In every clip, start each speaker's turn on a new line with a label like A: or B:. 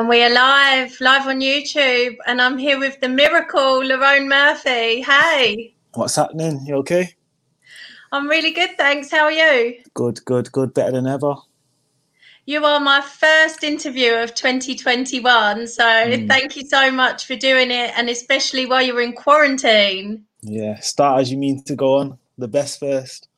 A: And we are live, live on YouTube, and I'm here with the miracle, Lerone Murphy. Hey.
B: What's happening? You okay?
A: I'm really good, thanks. How are you?
B: Good, good, good. Better than ever.
A: You are my first interview of 2021, so mm. thank you so much for doing it, and especially while you're in quarantine.
B: Yeah, start as you mean to go on. The best first.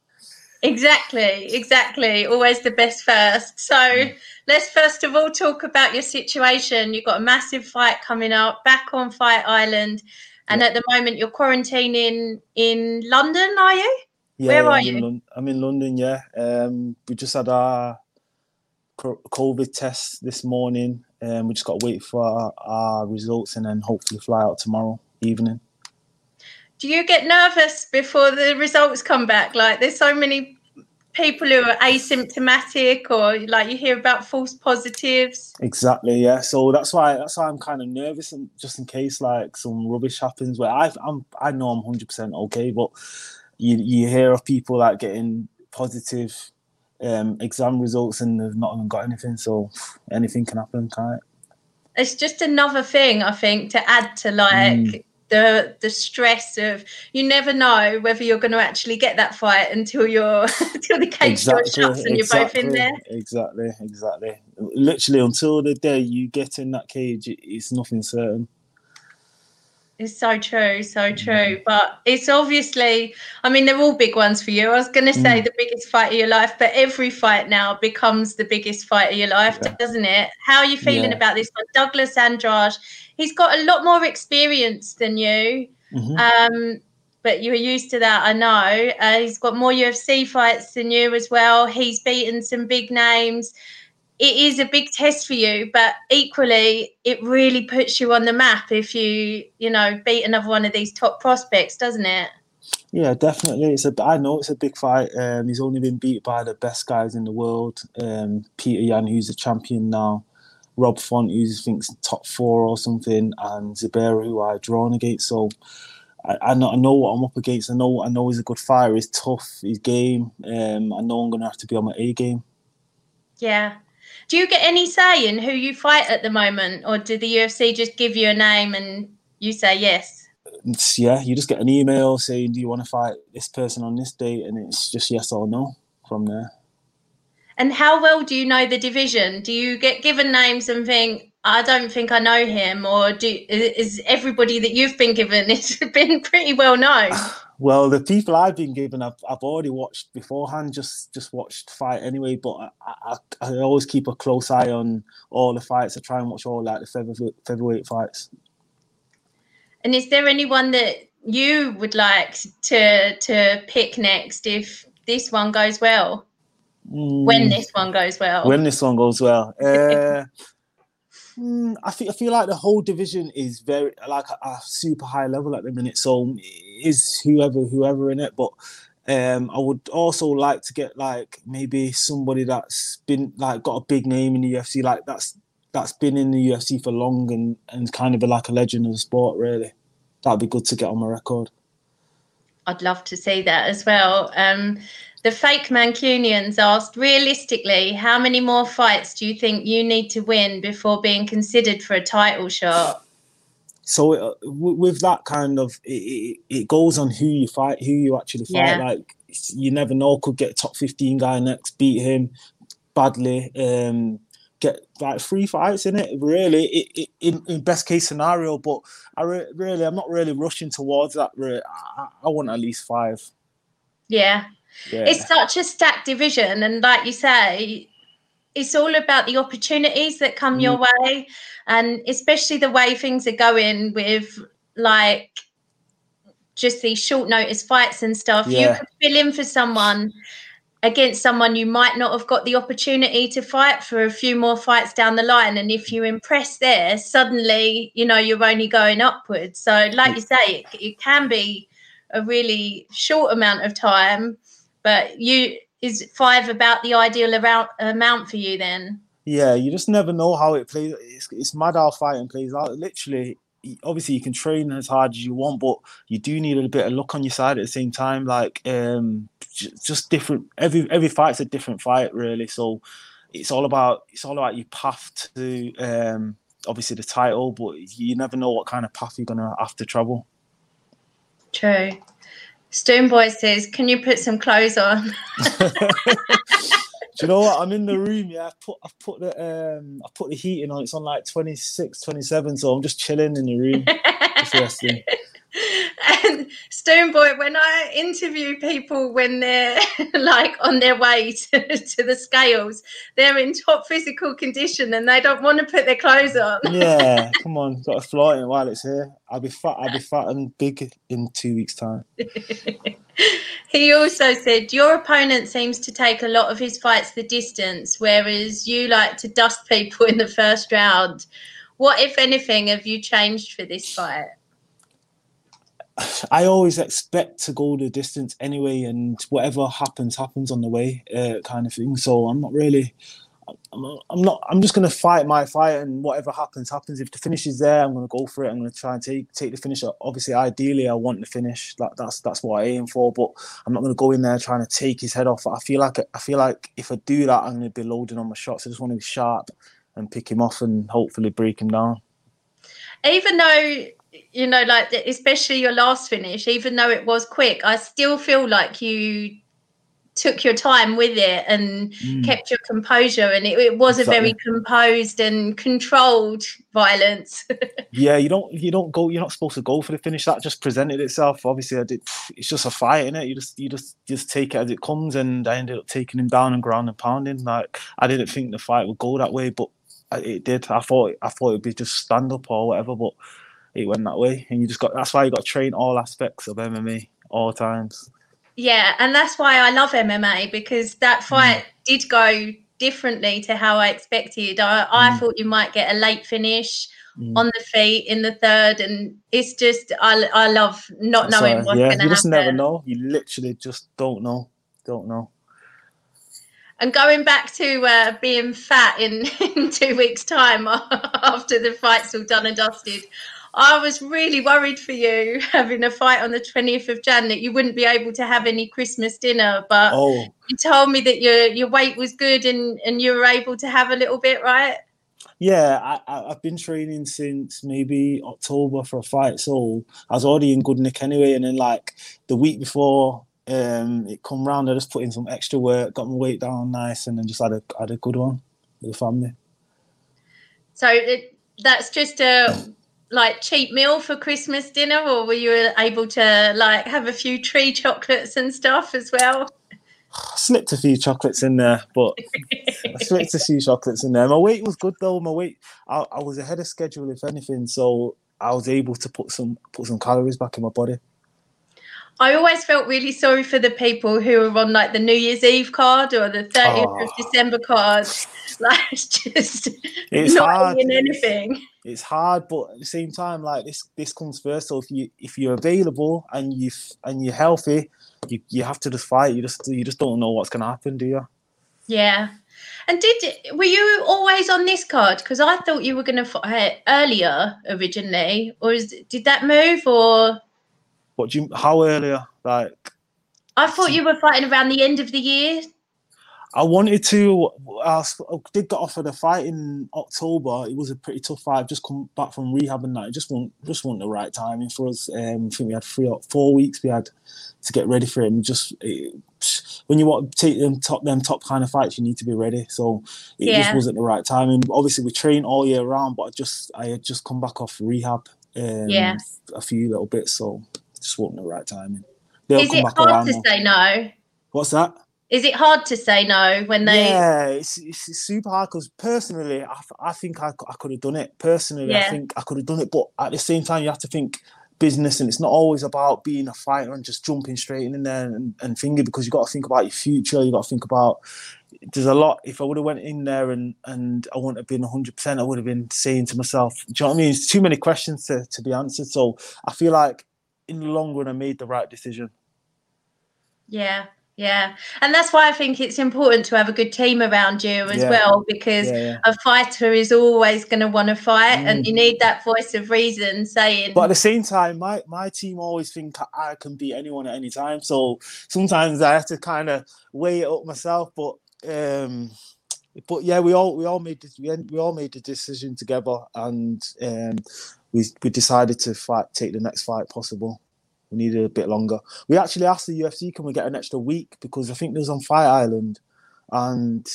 A: Exactly, exactly. Always the best first. So mm. let's first of all talk about your situation. You've got a massive fight coming up back on Fight Island. And yeah. at the moment, you're quarantining in London, are you?
B: Yeah, Where are I'm you? In I'm in London, yeah. Um, we just had our COVID test this morning. and we just got to wait for our, our results and then hopefully fly out tomorrow evening
A: do you get nervous before the results come back? Like, there's so many people who are asymptomatic, or like you hear about false positives.
B: Exactly, yeah. So that's why that's why I'm kind of nervous, and just in case like some rubbish happens. Where I I'm I know I'm hundred percent okay, but you you hear of people like getting positive um, exam results and they've not even got anything. So anything can happen, can't it?
A: It's just another thing I think to add to like. Mm the the stress of you never know whether you're going to actually get that fight until you're until the cage exactly, door shuts and you're both in there.
B: Exactly, exactly. Literally until the day you get in that cage, it's nothing certain.
A: It's so true, so true. But it's obviously, I mean, they're all big ones for you. I was going to say mm. the biggest fight of your life, but every fight now becomes the biggest fight of your life, yeah. doesn't it? How are you feeling yeah. about this one? Douglas Andrade, he's got a lot more experience than you. Mm-hmm. Um, but you're used to that, I know. Uh, he's got more UFC fights than you as well. He's beaten some big names it is a big test for you, but equally, it really puts you on the map if you, you know, beat another one of these top prospects, doesn't it?
B: Yeah, definitely. It's a. I know it's a big fight. Um, he's only been beat by the best guys in the world. Um, Petr Yan, who's a champion now, Rob Font, who's I think's top four or something, and Zubaira, who I drawn against. So I, I, know, I know what I'm up against. I know I know he's a good fighter. He's tough. He's game. Um, I know I'm gonna have to be on my A game.
A: Yeah, do you get any say in who you fight at the moment, or do the UFC just give you a name and you say yes?
B: It's, yeah, you just get an email saying, "Do you want to fight this person on this date?" and it's just yes or no from there.
A: And how well do you know the division? Do you get given names and think, I don't think I know him, or do is everybody that you've been given it's been pretty well known?
B: Well, the people I've been given, I've, I've already watched beforehand, just just watched fight anyway. But I, I, I always keep a close eye on all the fights. I try and watch all like the featherweight, featherweight fights.
A: And is there anyone that you would like to to pick next if this one goes well? Mm, when this one goes well.
B: When this one goes well. Uh, Mm, I feel I feel like the whole division is very like a, a, super high level at the minute. So is whoever whoever in it, but um, I would also like to get like maybe somebody that's been like got a big name in the UFC, like that's that's been in the UFC for long and and kind of like a legend of the sport. Really, that'd be good to get on my record.
A: I'd love to see that as well. Um, the fake Mancunians asked, realistically, how many more fights do you think you need to win before being considered for a title shot?
B: So uh, with that kind of, it, it, goes on who you fight, who you actually fight. Yeah. Like you never know, could get top fifteen guy next, beat him badly, um, get like three fights in it. Really, it, it, in, in best case scenario. But I re- really, I'm not really rushing towards that. I, I want at least five.
A: Yeah, yeah. It's such a stacked division, and like you say, it's all about the opportunities that come mm. your way, and especially the way things are going with like just these short notice fights and stuff. Yeah. You could fill in for someone against someone you might not have got the opportunity to fight for a few more fights down the line. And if you impress there, suddenly, you know, you're only going upwards. So, like you say, it, it can be a really short amount of time but you is five about the ideal around, amount for you then?
B: Yeah, you just never know how it plays. It's, it's mad how fighting plays out. Literally, obviously you can train as hard as you want, but you do need a bit of luck on your side at the same time. Like um, just different. Every every fight's a different fight, really. So it's all about it's all about your path to um, obviously the title, but you never know what kind of path you're gonna have to travel.
A: True. Stoneboy says, "Can you put some clothes on?"
B: Do you know what? I'm in the room. Yeah, I put I put the um I put the heating on. It's on like 26, 27, so I'm just chilling in the room.
A: and Stoneboy, when I interview people when they're like on their way to, to, the scales, they're in top physical condition and they don't want to put their clothes on.
B: yeah, come on, got to fly it while it's here. I'll be fat. I'll be fat and big in two weeks' time.
A: he also said your opponent seems to take a lot of his fights the distance, whereas you like to dust people in the first round. What, if anything, have you changed for this fight?
B: I always expect to go the distance anyway, and whatever happens, happens on the way, uh, kind of thing. So I'm not really, I'm, I'm not, I'm just gonna fight my fight, and whatever happens, happens. If the finish is there, I'm gonna go for it. I'm gonna try and take take the finish. Obviously, ideally, I want the finish. That, that's that's what I aim for. But I'm not gonna go in there trying to take his head off. I feel like I feel like if I do that, I'm gonna be loading on my shots. I just want to be sharp and pick him off and hopefully break him down.
A: Even though you know, like especially your last finish, even though it was quick, I still feel like you took your time with it and mm. kept your composure and it, it was exactly. a very composed and controlled violence.
B: Yeah you don't you don't go you're not supposed to go for the finish. That just presented itself. Obviously i did it's just a fight in it you just you just just take it as it comes and i ended up taking him down and ground and pounding. Like i didn't think the fight would go that way but it did. I thought i thought it'd be just stand up or whatever but it went that way, and you just got. That's why you got to train all aspects of MMA all times.
A: Yeah, and that's why I love MMA because that mm. fight mm. did go differently to how I expected. I, I mm. thought you might get a late finish mm. on the feet in the third, and it's just I, I love not that's knowing right. what's yeah, going to happen.
B: You just never know. You literally just don't know. Don't know.
A: And going back to uh, being fat in, in two weeks' time after the fight's all done and dusted, I was really worried for you having a fight on the 20th of Jan that you wouldn't be able to have any Christmas dinner. But oh. you told me that your your weight was good and, and you were able to have a little bit, right?
B: Yeah, I, have been training since maybe October for a fight, so I was already in good nick anyway. And then like the week before um, it come round, I just put in some extra work, got my weight down nice, and then just had a had a good one with the family.
A: So it, that's just a like cheap meal for Christmas dinner, or were you able to like have a few tree chocolates and stuff as well?
B: I slipped a few chocolates in there, but I slipped a few chocolates in there. My weight was good though. My weight, I, I was ahead of schedule if anything, so I was able to put some put some calories back in my body.
A: I always felt really sorry for the people who were on like the New Year's Eve card or the 30th oh. of ah. December card. Like just it's not hard. in anything.
B: It's hard, but at the same time, like this this comes first. So if you if you're available and you and you're healthy, you, you have to just fight. You just you just don't know what's gonna happen, do you?
A: Yeah. And did were you always on this card? Because I thought you were going to fight uh, earlier originally, or is, did that move or?
B: What do you? How earlier? Like,
A: I thought you were fighting around the end of the year.
B: I wanted to. I did get offered a fight in October. It was a pretty tough fight. just come back from rehab and that. It just wasn't just wasn't the right timing for us. Um, I think we had three or four weeks we had to get ready for him. Just it, when you want to take them top them top kind of fights, you need to be ready. So it yeah. just wasn't the right timing. Obviously, we train all year round, but I just I had just come back off rehab. Um, yeah, a few little bits, so just wasn't the right timing.
A: They'll Is it hard to say no?
B: What's that?
A: Is it hard to say no when they?
B: Yeah, it's, it's super hard because personally, I, I think I, I could have done it. Personally, yeah. I think I could have done it, but at the same time, you have to think business, and it's not always about being a fighter and just jumping straight in there and, and finger because you've got to think about your future. you've got to think about. There's a lot. If I would have went in there and and I wouldn't have been 100, percent I would have been saying to myself, "Do you know what I mean?" It's too many questions to to be answered. So I feel like in the long run, I made the right decision.
A: Yeah, yeah, and that's why I think it's important to have a good team around you as yeah. well, because yeah, yeah. a fighter is always going to want to fight, mm. and you need that voice of reason saying.
B: But at the same time, my my team always think I can beat anyone at any time, so sometimes I have to kind of weigh it up myself. But um, but yeah, we all we all made this, we, we all made the decision together, and um, we we decided to fight, take the next fight possible. We needed a bit longer. We actually asked the UFC, can we get an extra week because I think it was on Fight Island, and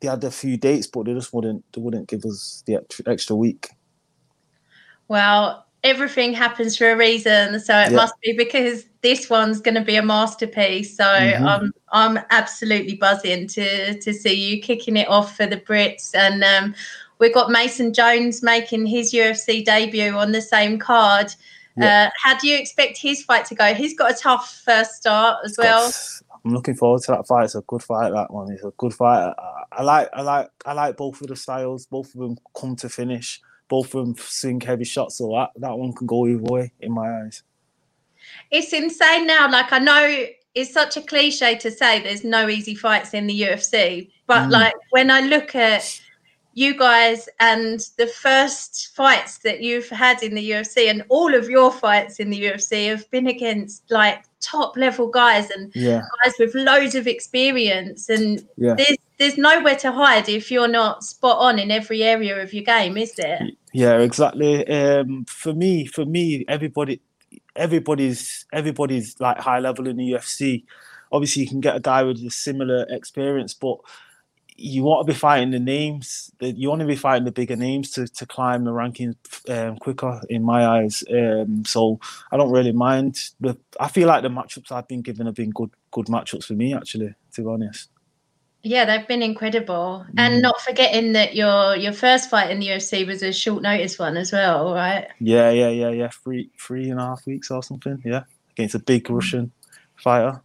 B: they had a few dates, but they just wouldn't they wouldn't give us the extra week.
A: Well, everything happens for a reason, so it yeah. must be because this one's going to be a masterpiece. So mm-hmm. I'm I'm absolutely buzzing to to see you kicking it off for the Brits, and um, we've got Mason Jones making his UFC debut on the same card. Yeah. Uh, how do you expect his fight to go? He's got a tough first start as well.
B: I'm looking forward to that fight. It's a good fight. That one. It's a good fight. I, I like. I like. I like both of the styles. Both of them come to finish. Both of them swing heavy shots. So that that one can go either way in my eyes.
A: It's insane now. Like I know it's such a cliche to say there's no easy fights in the UFC, but mm. like when I look at you guys and the first fights that you've had in the UFC and all of your fights in the UFC have been against like top level guys and yeah. guys with loads of experience and yeah. there's there's nowhere to hide if you're not spot on in every area of your game is there
B: yeah exactly um, for me for me everybody everybody's everybody's like high level in the UFC obviously you can get a guy with a similar experience but you want to be fighting the names. You want to be fighting the bigger names to, to climb the rankings um, quicker, in my eyes. Um, so I don't really mind. The I feel like the matchups I've been given have been good good matchups for me, actually. To be honest.
A: Yeah, they've been incredible, mm. and not forgetting that your your first fight in the UFC was a short notice one as well, right?
B: Yeah, yeah, yeah, yeah. Three three and a half weeks or something. Yeah, against a big mm. Russian fighter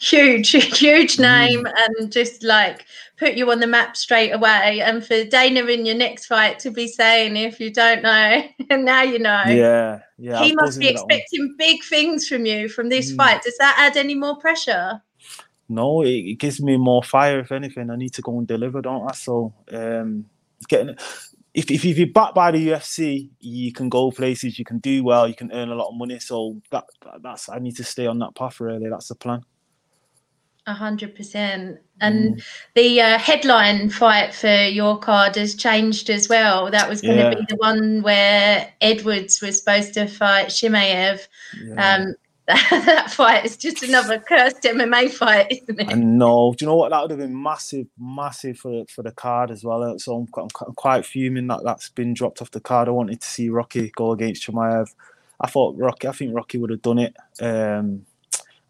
A: huge, huge mm. name, mm. and just like put you on the map straight away. And for Dana in your next fight to be saying, if you don't know, and now you know.
B: Yeah, yeah.
A: He must be expecting big things from you from this mm. fight. Does that add any more pressure?
B: No, it, it, gives me more fire. If anything, I need to go and deliver, don't I? So, um, getting if, if, if you're backed by the UFC, you can go places, you can do well, you can earn a lot of money. So that that's I need to stay on that path. Really, that's the plan.
A: A hundred percent. And mm. the uh, headline fight for your card has changed as well. That was going to yeah. be the one where Edwards was supposed to fight Chimaev. Yeah. Um, that fight is just another cursed MMA fight, isn't it?
B: I know. Do you know what? That would have been massive, massive for for the card as well. So I'm, I'm quite fuming that that's been dropped off the card. I wanted to see Rocky go against Chimaev. I thought Rocky. I think Rocky would have done it. Um,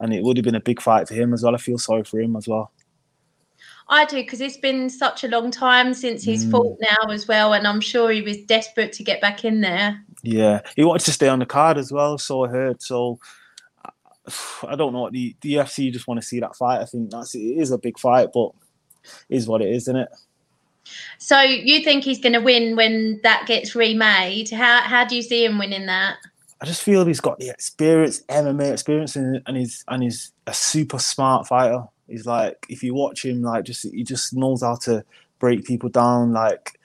B: and it would have been a big fight for him as well. I feel sorry for him as well.
A: I do because it's been such a long time since he's mm. fought now as well, and I'm sure he was desperate to get back in there.
B: Yeah, he wanted to stay on the card as well, so I heard. So I don't know what the, the UFC just want to see that fight. I think that's it is a big fight, but is what it is, isn't it?
A: So you think he's going to win when that gets remade? How how do you see him winning that?
B: I just feel he's got the experience, MMA experience, and, and he's and he's a super smart fighter. He's like, if you watch him, like just he just knows how to break people down. Like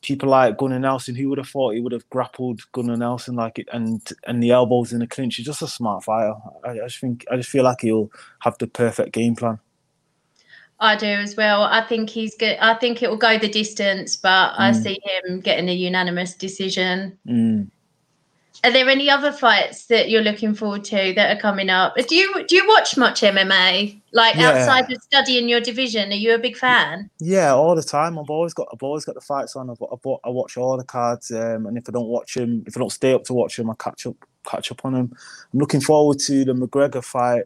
B: people like Gunnar Nelson, who would have thought he would have grappled Gunnar Nelson like it, and and the elbows in the clinch. He's just a smart fighter. I, I just think I just feel like he'll have the perfect game plan.
A: I do as well. I think he's good. I think it will go the distance, but mm. I see him getting a unanimous decision.
B: Mm.
A: Are there any other fights that you're looking forward to that are coming up? Do you do you watch much MMA? Like yeah. outside of studying your division, are you a big fan?
B: Yeah, all the time. I've always got I've always got the fights on. I've, I've, I watch all the cards, um, and if I don't watch them, if I don't stay up to watch them, I catch up catch up on them. I'm looking forward to the McGregor fight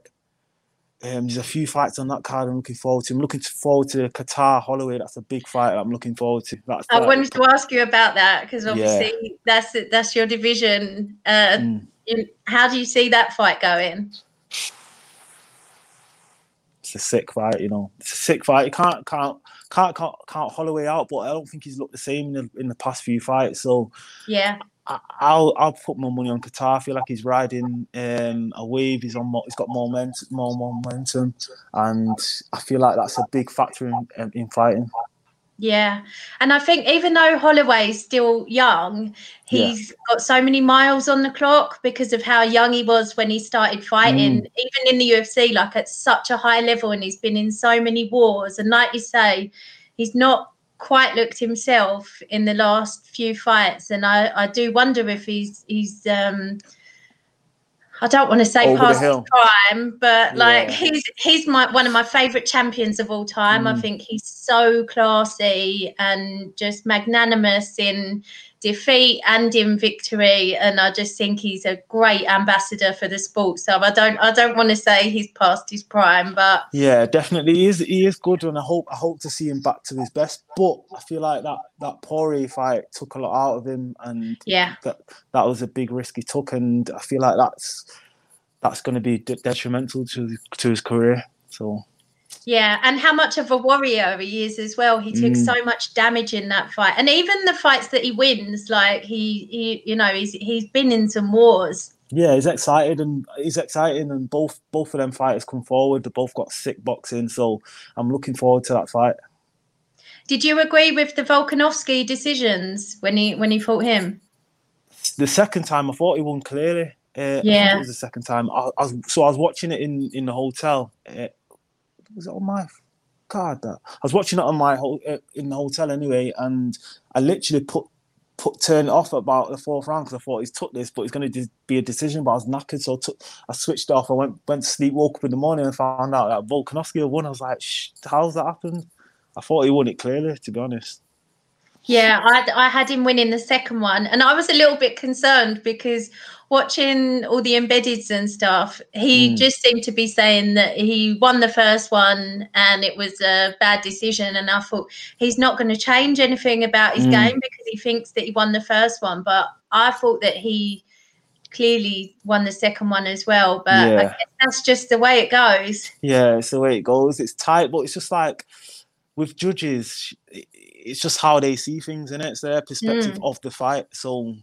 B: um, there's a few fights on that card I'm looking forward to. I'm looking forward to Kattar Holloway. That's a big fight I'm looking forward to. That's
A: I wanted to ask you about that because obviously yeah. that's that's your division. Uh, mm. in, how do you see that fight going?
B: It's a sick fight, you know. It's a sick fight. You can't can't can't can't, can't Holloway out, but I don't think he's looked the same in the, in the past few fights. So
A: yeah,
B: I'll I'll put my money on Kattar. I feel like he's riding um, a wave. He's on. More, he's got more momentum, more momentum, and I feel like that's a big factor in in fighting.
A: Yeah, and I think even though Holloway's still young, he's yeah. got so many miles on the clock because of how young he was when he started fighting. Mm. Even in the UFC, like at such a high level, and he's been in so many wars. And like you say, he's not quite looked himself in the last few fights, and I, I do wonder if he's he's um, I don't want to say Over past his prime, but like yeah. he's he's my one of my favorite champions of all time. Mm. I think he's so classy and just magnanimous in defeat and in victory and I just think he's a great ambassador for the sport. So I don't I don't want to say he's past his prime but
B: yeah definitely. He is he is good and I hope I hope to see him back to his best but I feel like that that Poirier fight took a lot out of him and
A: yeah.
B: that that was a big risk he took and I feel like that's that's going to be detrimental to to his career so
A: yeah, and how much of a warrior he is as well. He took mm. so much damage in that fight, and even the fights that he wins, like he, he, you know, he's he's been in some wars.
B: Yeah, he's excited and he's exciting, and both both of them fighters come forward. They both got sick boxing, so I'm looking forward to that fight.
A: Did you agree with the Volkanovski decisions when he when he fought him?
B: The second time, I thought he won clearly.
A: Uh, yeah,
B: it was the second time. I, I was, so I was watching it in in the hotel. Uh, was it on my card that I was watching it on my whole uh, in the hotel anyway, and I literally put put turn off about the fourth round because I thought he's took this, but it's going to be a decision. But I was knackered, so I, took, I switched off. I went went to sleep, woke up in the morning, and found out that Volkanovski won. I was like, how's that happened? I thought he won it clearly, to be honest.
A: Yeah, I, I had him winning the second one, and I was a little bit concerned because watching all the embeddeds and stuff, he mm. just seemed to be saying that he won the first one and it was a bad decision. And I thought he's not going to change anything about his mm. game because he thinks that he won the first one. But I thought that he clearly won the second one as well. But yeah. that's just the way it goes.
B: Yeah, it's the way it goes. It's tight, but it's just like with judges, it's just how they see things, and it? it's their perspective mm. of the fight. So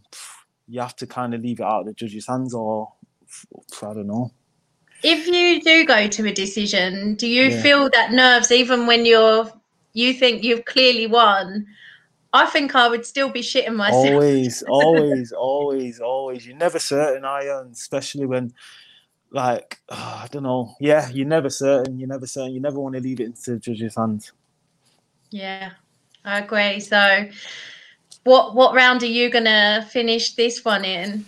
B: you have to kind of leave it out of the judge's hands, or I don't know.
A: If you do go to a decision, do you yeah. feel that nerves even when you're you think you've clearly won? I think I would still be shitting myself.
B: Always, always, always, always. You're never certain, are you? especially when, like, oh, I don't know. Yeah, you're never certain. You're never certain. You never want to leave it into the judge's hands.
A: Yeah, I agree. So, what what round are you gonna finish this one in?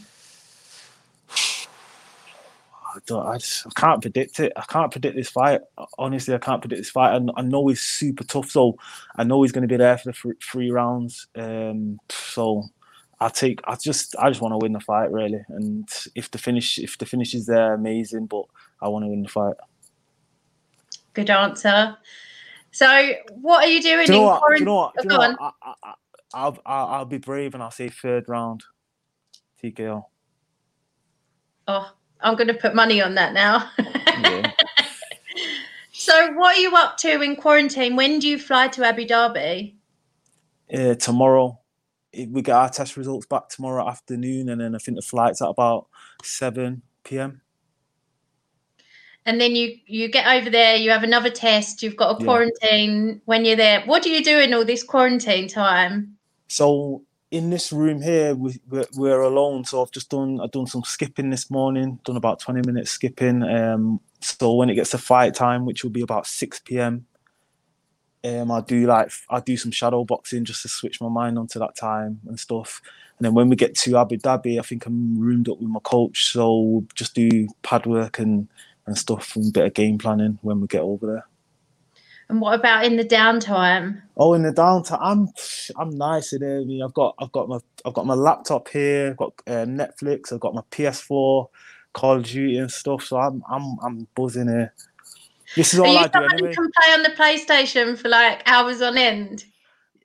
B: I, don't, I, just, I can't predict it. I can't predict this fight. Honestly, I can't predict this fight. I, I know he's super tough, so I know he's going to be there for the three, three rounds. Um, so I take. I just. I just want to win the fight, really. And if the finish, if the finish is there, amazing. But I want to win the fight.
A: Good answer. So, what are you doing?
B: Do you know what? Do you know what? Do you know what? I, I, I'll, I'll, I'll be brave and I'll say third round TKO.
A: Oh, I'm going to put money on that now. yeah. So, what are you up to in quarantine? When do you fly to Abu Dhabi?
B: Uh, tomorrow. We get our test results back tomorrow afternoon, and then I think the flight's at about 7 p.m.
A: And then you you get over there, you have another test, you've got a quarantine yeah. when you're there. What do you do in all this quarantine time?
B: So in this room here, we, we're, we're, alone. So I've just done I've done some skipping this morning. Done about twenty minutes skipping. Um, so when it gets to fight time, which will be about six p.m., um, I do like I do some shadow boxing just to switch my mind onto that time and stuff. And then when we get to Abu Dhabi, I think I'm roomed up with my coach, so we'll just do pad work and and stuff and a bit of game planning when we get over there.
A: And what about in the downtime?
B: Oh, in the downtime, I'm I'm nice in there. I mean, I've got I've got my I've got my laptop here. I've got uh, Netflix. I've got my PS4, Call of Duty and stuff. So I'm I'm I'm buzzing here. This is all I do anyway.
A: can play on the PlayStation for like hours on end.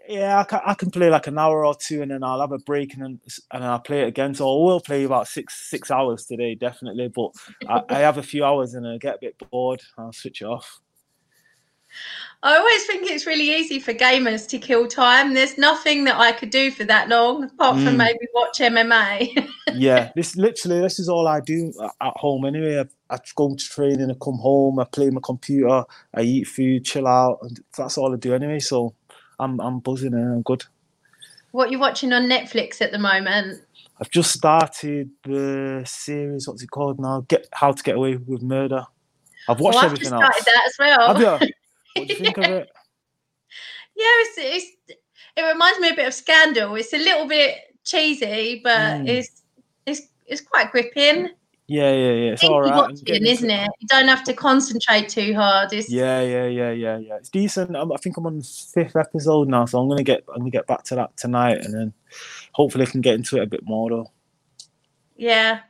B: Yeah, I can, I can play like an hour or two, and then I'll have a break, and then and then I'll play it again. So I will play about six six hours today, definitely. But I, I have a few hours, and I get a bit bored. I'll switch it off.
A: I always think it's really easy for gamers to kill time. There's nothing that I could do for that long apart from mm. maybe watch MMA.
B: yeah, this literally this is all I do at home anyway. I, I, go to training, I come home, I play my computer, I eat food, chill out, and that's all I do anyway. So I'm I'm buzzing and I'm good.
A: What are you watching on Netflix at the moment?
B: I've just started the series. What's it called now? Get How to Get Away with Murder. I've watched well, everything
A: I've started else. that as well.
B: Have you? What do you think of it?
A: Yeah, it's, it's it reminds me a bit of Scandal. It's a little bit cheesy, but mm. it's it's it's quite gripping.
B: Yeah, yeah, yeah. It's all right,
A: watching, isn't it? You don't have to concentrate too hard. It's...
B: Yeah, yeah, yeah, yeah, yeah. It's decent. I'm, i think I'm on the fifth episode now, so I'm gonna get I'm gonna get back to that tonight, and then hopefully I can get into it a bit more though.
A: Yeah,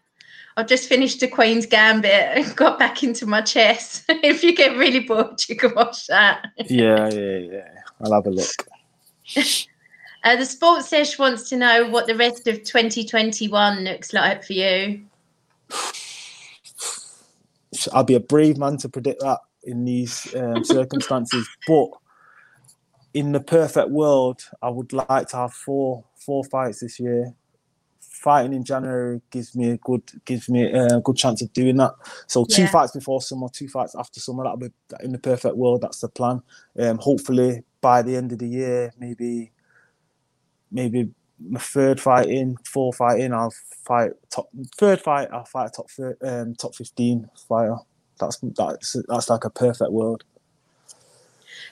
A: I've just finished the Queen's Gambit and got back into my chess. if you get really bored, you can watch that.
B: yeah, yeah, yeah. I'll have a look.
A: uh, the sports sesh wants to know what the rest of 2021 looks like for you.
B: I'll be a brave man to predict that in these um, circumstances. but in the perfect world, I would like to have four four fights this year. Fighting in January gives me a good gives me a good chance of doing that. So two yeah. fights before summer, two fights after summer. That'll be in the perfect world. That's the plan. Um, hopefully by the end of the year, maybe maybe my third fight in, four fight in, I'll fight top third fight. I'll fight a top um, top fifteen fighter. That's that's that's like a perfect world.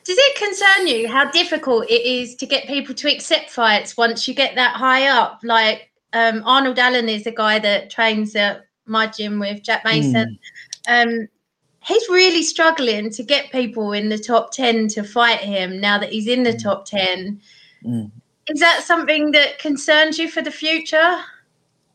A: Does it concern you how difficult it is to get people to accept fights once you get that high up? Like um, Arnold Allen is a guy that trains at my gym with Jack Mason. Mm. Um, he's really struggling to get people in the top 10 to fight him now that he's in the mm. top 10. Mm. Is that something that concerns you for the future?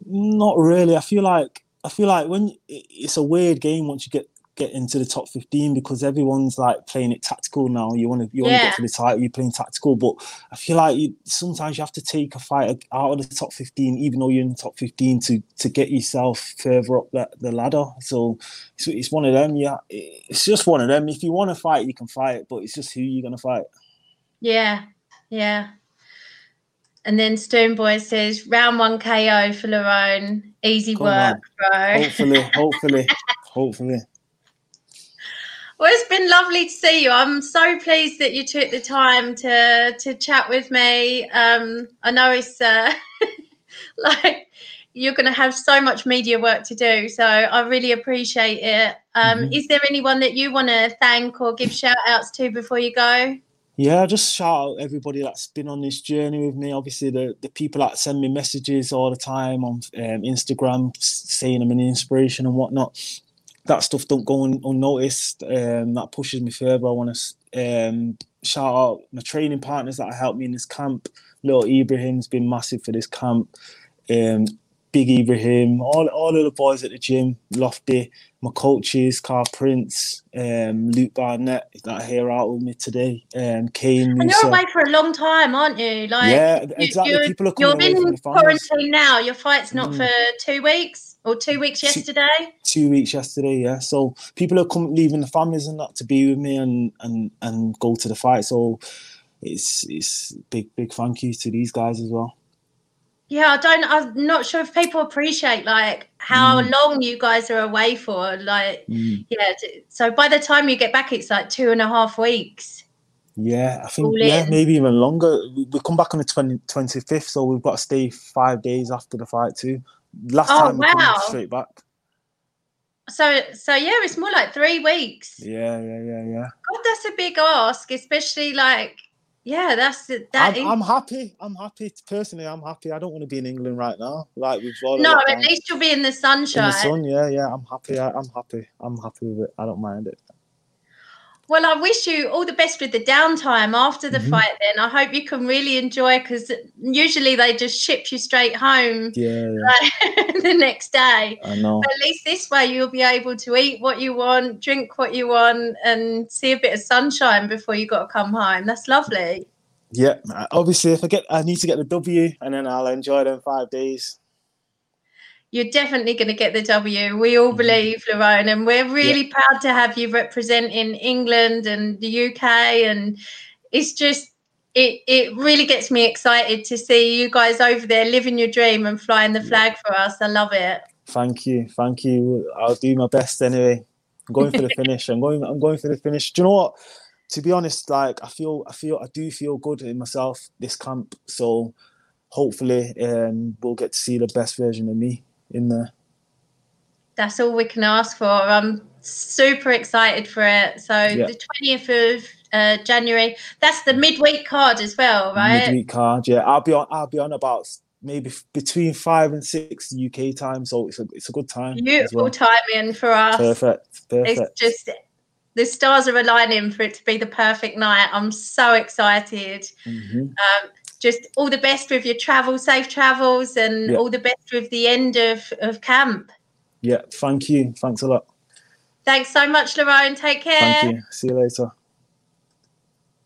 B: Not really. I feel like I feel like when it's a weird game once you get get into the top 15 because everyone's like playing it tactical now. You want to you want to get to the title, you're playing tactical. But I feel like you, sometimes you have to take a fight out of the top 15, even though you're in the top 15, to to get yourself further up the, the ladder. So it's, it's one of them. Yeah, it's just one of them. If you want to fight, you can fight, but it's just who you're gonna fight.
A: Yeah, yeah. And then Stoneboy says, round one KO for Lerone. Easy Come work, on. bro.
B: Hopefully, hopefully, hopefully.
A: Well, it's been lovely to see you. I'm so pleased that you took the time to to chat with me. Um, I know it's uh, like you're going to have so much media work to do, so I really appreciate it. Um, mm-hmm. Is there anyone that you want to thank or give shout outs to before you go?
B: Yeah, just shout out everybody that's been on this journey with me. Obviously, the, the people that send me messages all the time on um, Instagram saying I'm an inspiration and whatnot. That stuff don't go un- unnoticed. Um, that pushes me further. I want to um, shout out my training partners that helped me in this camp. Little Ibrahim's been massive for this camp. Um, Big Ibrahim, all, all of the boys at the gym, Lofty, my coaches, Carl Prince, um, Luke Barnatt that are here out with me today, um, Kane.
A: And you're away for a long time, aren't you?
B: Like, yeah, exactly.
A: You're,
B: People are
A: coming You're in quarantine now. Your fight's not mm. for two weeks or two weeks yesterday.
B: Two, two, weeks yesterday, yeah. So people are coming, leaving the families and that to be with me and and and go to the fight. So it's it's big big thank you to these guys as well
A: yeah i don't i'm not sure if people appreciate like how mm. long you guys are away for like mm. yeah so by the time you get back it's like two and a half weeks.
B: Yeah i think yeah maybe even longer. We come back on the 20, 25th so we've got to stay five days after the fight too. Last oh, time we wow. straight back.
A: So so yeah it's more like three weeks.
B: Yeah yeah yeah yeah.
A: God that's a big ask especially like yeah, that's it. That
B: I'm, is... I'm, happy. I'm happy. Personally, I'm happy. I don't want to be in England right now. Like we've
A: got. No, at least you'll be in the sunshine. In the
B: sun, yeah, yeah. I'm happy. I, am happy. I'm happy with it. I don't mind it.
A: Well, I wish you all the best with the downtime after the mm-hmm. fight. Then I hope you can really enjoy because usually they just ship you straight home.
B: Yeah,
A: the next day.
B: I know.
A: But at least this way you'll be able to eat what you want, drink what you want, and see a bit of sunshine before you got to come home. That's lovely.
B: Yeah, obviously, if I get, I need to get the W, and then I'll enjoy them five days
A: you're definitely going to get the W. We all mm-hmm. believe, Lerone, and we're really yeah. proud to have you representing England and the UK. And it's just, it, it really gets me excited to see you guys over there living your dream and flying the flag yeah. for us. I love it.
B: Thank you, thank you. I'll do my best anyway. I'm going for the finish. I'm going. I'm going for the finish. Do you know what? To be honest, like I feel, I feel, I do feel good in myself this camp. So hopefully, um, we'll get to see the best version of me in there.
A: That's all we can ask for. I'm super excited for it. So yeah. the 20th of uh, January. That's the midweek card as well, right?
B: Midweek card, yeah. I'll be on. I'll be on about maybe between five and six UK time, so it's a it's a good time.
A: Beautiful well. timing for us.
B: Perfect, perfect.
A: It's just the stars are aligning for it to be the perfect night. I'm so excited. Mm-hmm. Um, just all the best with your travel, safe travels, and yeah. all the best with the end of, of camp.
B: Yeah, thank you. Thanks a lot.
A: Thanks so much, Lerone. Take care.
B: Thank you. See you later.